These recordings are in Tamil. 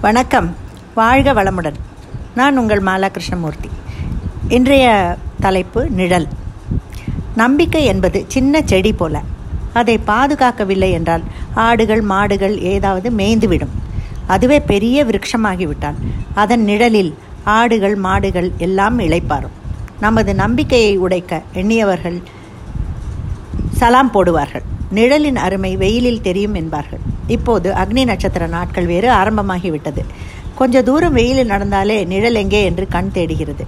வணக்கம். வாழ்க வளமுடன். நான் உங்கள் மாலா கிருஷ்ணமூர்த்தி இன்றைய தலைப்பு நிழல். நம்பிக்கை என்பது சின்ன செடி போல. அதை பாதுகாக்கவில்லை என்றால் ஆடுகள் மாடுகள் ஏதாவது மேய்ந்துவிடும். அதுவே பெரிய விருட்சமாகிவிட்டால் அதன் நிழலில் ஆடுகள் மாடுகள் எல்லாம் இழைப்பாரும். நமது நம்பிக்கையை உடைக்க எண்ணியவர்கள் சலாம் போடுவார்கள். நிழலின் அருமை வெயிலில் தெரியும் என்பார்கள். இப்போது அக்னி நட்சத்திர நாட்கள் வேறு ஆரம்பமாகிவிட்டது. கொஞ்ச தூரம் வெயிலில் நடந்தாலே நிழல் எங்கே என்று கண் தேடுகிறது.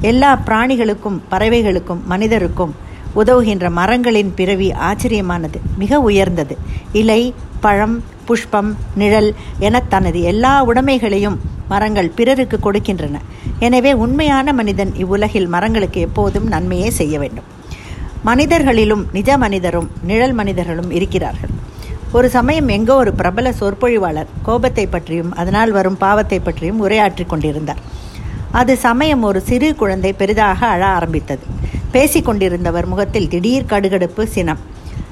எல்லா பிராணிகளுக்கும் பறவைகளுக்கும் மனிதருக்கும் உதவுகின்ற மரங்களின் பிறவி ஆச்சரியமானது மிக உயர்ந்தது. இலை பழம் புஷ்பம் நிழல் என தனது எல்லா உடைமைகளையும் மரங்கள் பிறருக்கு கொடுக்கின்றன. எனவே உண்மையான மனிதன் இவ்வுலகில் மரங்களுக்கு எப்போதும் நன்மையே செய்ய வேண்டும். மனிதர்களிலும் நிஜ மனிதரும் நிழல் மனிதர்களும் இருக்கிறார்கள். ஒரு சமயம் எங்கோ ஒரு பிரபல சொற்பொழிவாளர் கோபத்தை பற்றியும் அதனால் வரும் பாவத்தை பற்றியும் உரையாற்றி கொண்டிருந்தார். அது சமயம் ஒரு சிறு குழந்தை பெரிதாக அழ ஆரம்பித்தது. பேசிக்கொண்டிருந்தவர் முகத்தில் திடீர் கடுகடுப்பு சினம்.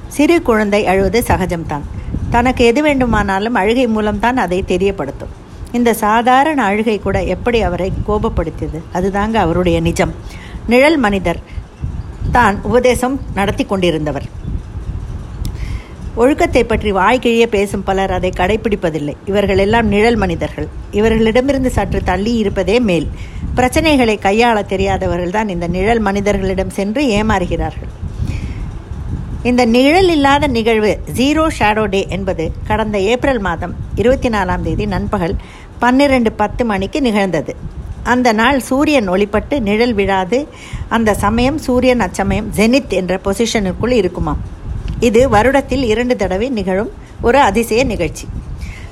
சிறு குழந்தை அழுவது சகஜம்தான். தனக்கு எது வேண்டுமானாலும் அழுகை மூலம்தான் அதை தெரியப்படுத்தும். இந்த சாதாரண அழுகை கூட எப்படி அவரை கோபப்படுத்தியது? அதுதாங்க அவருடைய நிஜம். நிழல் மனிதர் தான் உபதேசம் நடத்தி கொண்டிருந்தவர். ஒழுக்கத்தை பற்றி வாய்க்கிழியே பேசும் பலர் அதை கடைபிடிப்பதில்லை இவர்கள் எல்லாம் நிழல் மனிதர்கள். இவர்களிடமிருந்து சற்று தள்ளி இருப்பதே மேல். பிரச்சனைகளை கையாள தெரியாதவர்கள் தான் இந்த நிழல் மனிதர்களிடம் சென்று ஏமாறுகிறார்கள். இந்த நிழல் இல்லாத நிகழ்வு ஜீரோ ஷேடோ டே என்பது கடந்த ஏப்ரல் மாதம் இருபத்தி நாலாம் தேதி நண்பகல் பன்னிரண்டு பத்து மணிக்கு நிகழ்ந்தது. அந்த நாள் சூரியன் ஒளிப்பட்டு நிழல் விழாது. அந்த சமயம் சூரியன் அச்சமயம் ஜெனித் என்ற பொசிஷனுக்குள் இருக்குமாம். இது வருடத்தில் இரண்டு தடவை நிகழும் ஒரு அதிசய நிகழ்ச்சி.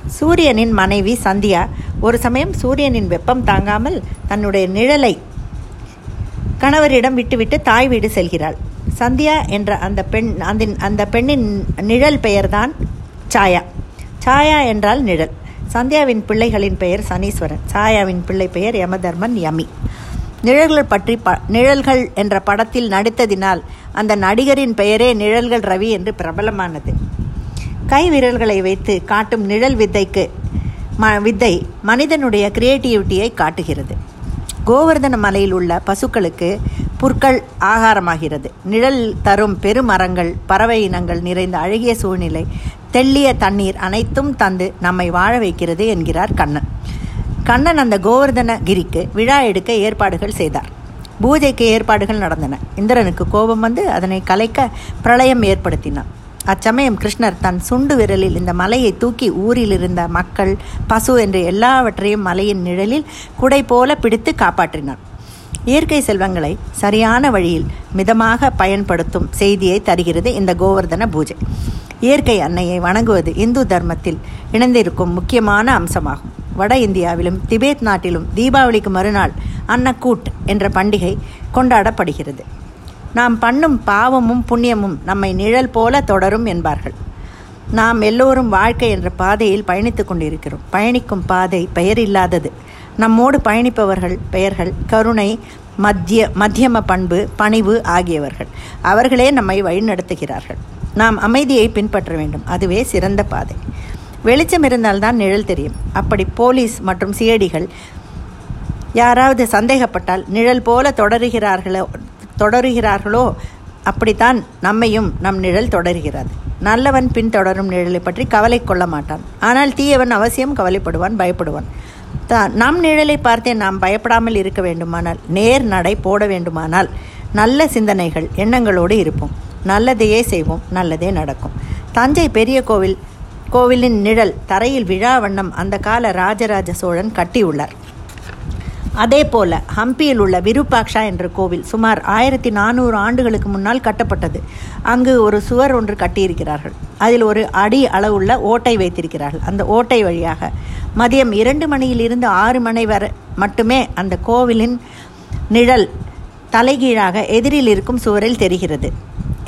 சூரியனின் மனைவி சந்தியா ஒரு சமயம் சூரியனின் வெப்பம் தாங்காமல் தன்னுடைய நிழலை கணவரிடம் விட்டுவிட்டு தாய் வீடு செல்கிறாள். சந்தியா என்ற அந்த பெண் அந்த அந்த பெண்ணின் நிழல் பெயர்தான் சாயா. சாயா என்றால் நிழல். சந்தியாவின் பிள்ளைகளின் பெயர் சனீஸ்வரன். சாயாவின் பிள்ளை பெயர் யமதர்மன் யமி. நிழல்கள் பற்றி ப நிழல்கள் என்ற படத்தில் நடித்ததினால் அந்த நடிகரின் பெயரே நிழல்கள் ரவி என்று பிரபலமானது. கை விரல்களை வைத்து காட்டும் நிழல் வித்தைக்கு ம வித்தை மனிதனுடைய கிரியேட்டிவிட்டியை காட்டுகிறது. கோவர்தன மலையில் உள்ள பசுக்களுக்கு புற்கள் ஆகாரமாகிறது. நிழல் தரும் பெருமரங்கள் பறவை இனங்கள் நிறைந்த அழகிய சூழ்நிலை தெள்ளிய தண்ணீர் அனைத்தும் தந்து நம்மை வாழ வைக்கிறது என்கிறார் கண்ணன். கண்ணன் அந்த கோவர்தன கிரிக்கு விழா எடுக்க ஏற்பாடுகள் செய்தார். பூஜைக்கு ஏற்பாடுகள் நடந்தன. இந்திரனுக்கு கோபம் வந்து அதனை கலைக்க பிரளயம் ஏற்படுத்தினான். அச்சமயம் கிருஷ்ணர் தன் சுண்டு விரலில் இந்த மலையை தூக்கி ஊரில் இருந்த மக்கள் பசு என்று எல்லாவற்றையும் மலையின் நிழலில் குடை போல பிடித்து காப்பாற்றினார் இயற்கை செல்வங்களை சரியான வழியில் மிதமாக பயன்படுத்தும் செய்தியை தருகிறது இந்த கோவர்தன பூஜை. இயற்கை அன்னையை வணங்குவது இந்து தர்மத்தில் இணைந்திருக்கும் முக்கியமான அம்சமாகும். வட இந்தியாவிலும் திபேத் நாட்டிலும் தீபாவளிக்கு மறுநாள் அன்னக்கூட் என்ற பண்டிகை கொண்டாடப்படுகிறது. நாம் பண்ணும் பாவமும் புண்ணியமும் நம்மை நிழல் போல தொடரும் என்பார்கள். நாம் எல்லோரும் வாழ்க்கை என்ற பாதையில் பயணித்து கொண்டிருக்கிறோம். பயணிக்கும் பாதை பெயர் இல்லாதது நம்மோடு பயணிப்பவர்கள் பெயர்கள் கருணை மத்திய மத்தியம பண்பு பணிவு ஆகியவர்கள். அவர்களே நம்மை வழிநடத்துகிறார்கள். நாம் அமைதியை பின்பற்ற வேண்டும். அதுவே சிறந்த பாதை. வெளிச்சம் இருந்தால்தான் நிழல் தெரியும். அப்படி போலீஸ் மற்றும் சிஐடிகள் யாராவது சந்தேகப்பட்டால் நிழல் போல தொடருகிறார்களோ தொடருகிறார்களோ அப்படித்தான் நம்மையும் நம் நிழல் தொடர்கிறது. நல்லவன் பின்தொடரும் நிழலை பற்றி கவலை கொள்ள மாட்டான். ஆனால் தீயவன் அவசியம் கவலைப்படுவான் பயப்படுவான். தான் நம் நிழலை பார்த்தே நாம் பயப்படாமல் இருக்க வேண்டுமானால் நேர் நடை போட வேண்டுமானால் நல்ல சிந்தனைகள் எண்ணங்களோடு இருப்போம். நல்லதையே செய்வோம் நல்லதே நடக்கும். தஞ்சை பெரிய கோவில் கோவிலின் நிழல் தரையில் விழா வண்ணம் அந்த கால ராஜராஜ சோழன் கட்டியுள்ளார். அதே போல ஹம்பியில் உள்ள விருப்பாக்ஷா என்ற கோவில் சுமார் ஆயிரத்தி நானூறு ஆண்டுகளுக்கு முன்னால் கட்டப்பட்டது. அங்கு ஒரு சுவர் ஒன்று கட்டியிருக்கிறார்கள். அதில் ஒரு அடி அளவுள்ள ஓட்டை வைத்திருக்கிறார்கள். அந்த ஓட்டை வழியாக மதியம் இரண்டு மணியிலிருந்து ஆறு மணி வரை மட்டுமே அந்த கோவிலின் நிழல் தலைகீழாக எதிரில் இருக்கும் சுவரில் தெரிகிறது.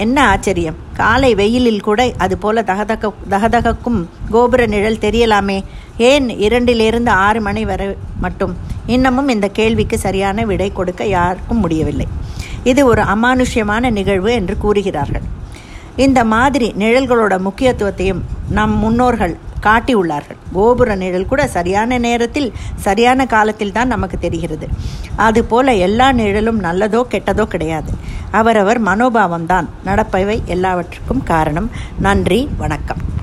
என்ன ஆச்சரியம்? காலை வெயிலில் கூட அதுபோல தகதக தகதகக்கும் கோபுர நிழல் தெரியலாமே. ஏன் இரண்டிலிருந்து ஆறு மணி வரை மட்டும்? இன்னமும் இந்த கேள்விக்கு சரியான விடை கொடுக்க யாருக்கும் முடியவில்லை. இது ஒரு அமானுஷ்யமான நிகழ்வு என்று கூறுகிறார்கள். இந்த மாதிரி நிழல்களோட முக்கியத்துவத்தையும் நம் முன்னோர்கள் காட்டியுள்ளார்கள். கோபுர நிழல் கூட சரியான நேரத்தில் சரியான காலத்தில் தான் நமக்கு தெரிகிறது. அதுபோல எல்லா நிழலும் நல்லதோ கெட்டதோ கிடையாது. அவரவர் மனோபாவம்தான். நடப்பவை எல்லாவற்றுக்கும் காரணம். நன்றி வணக்கம்.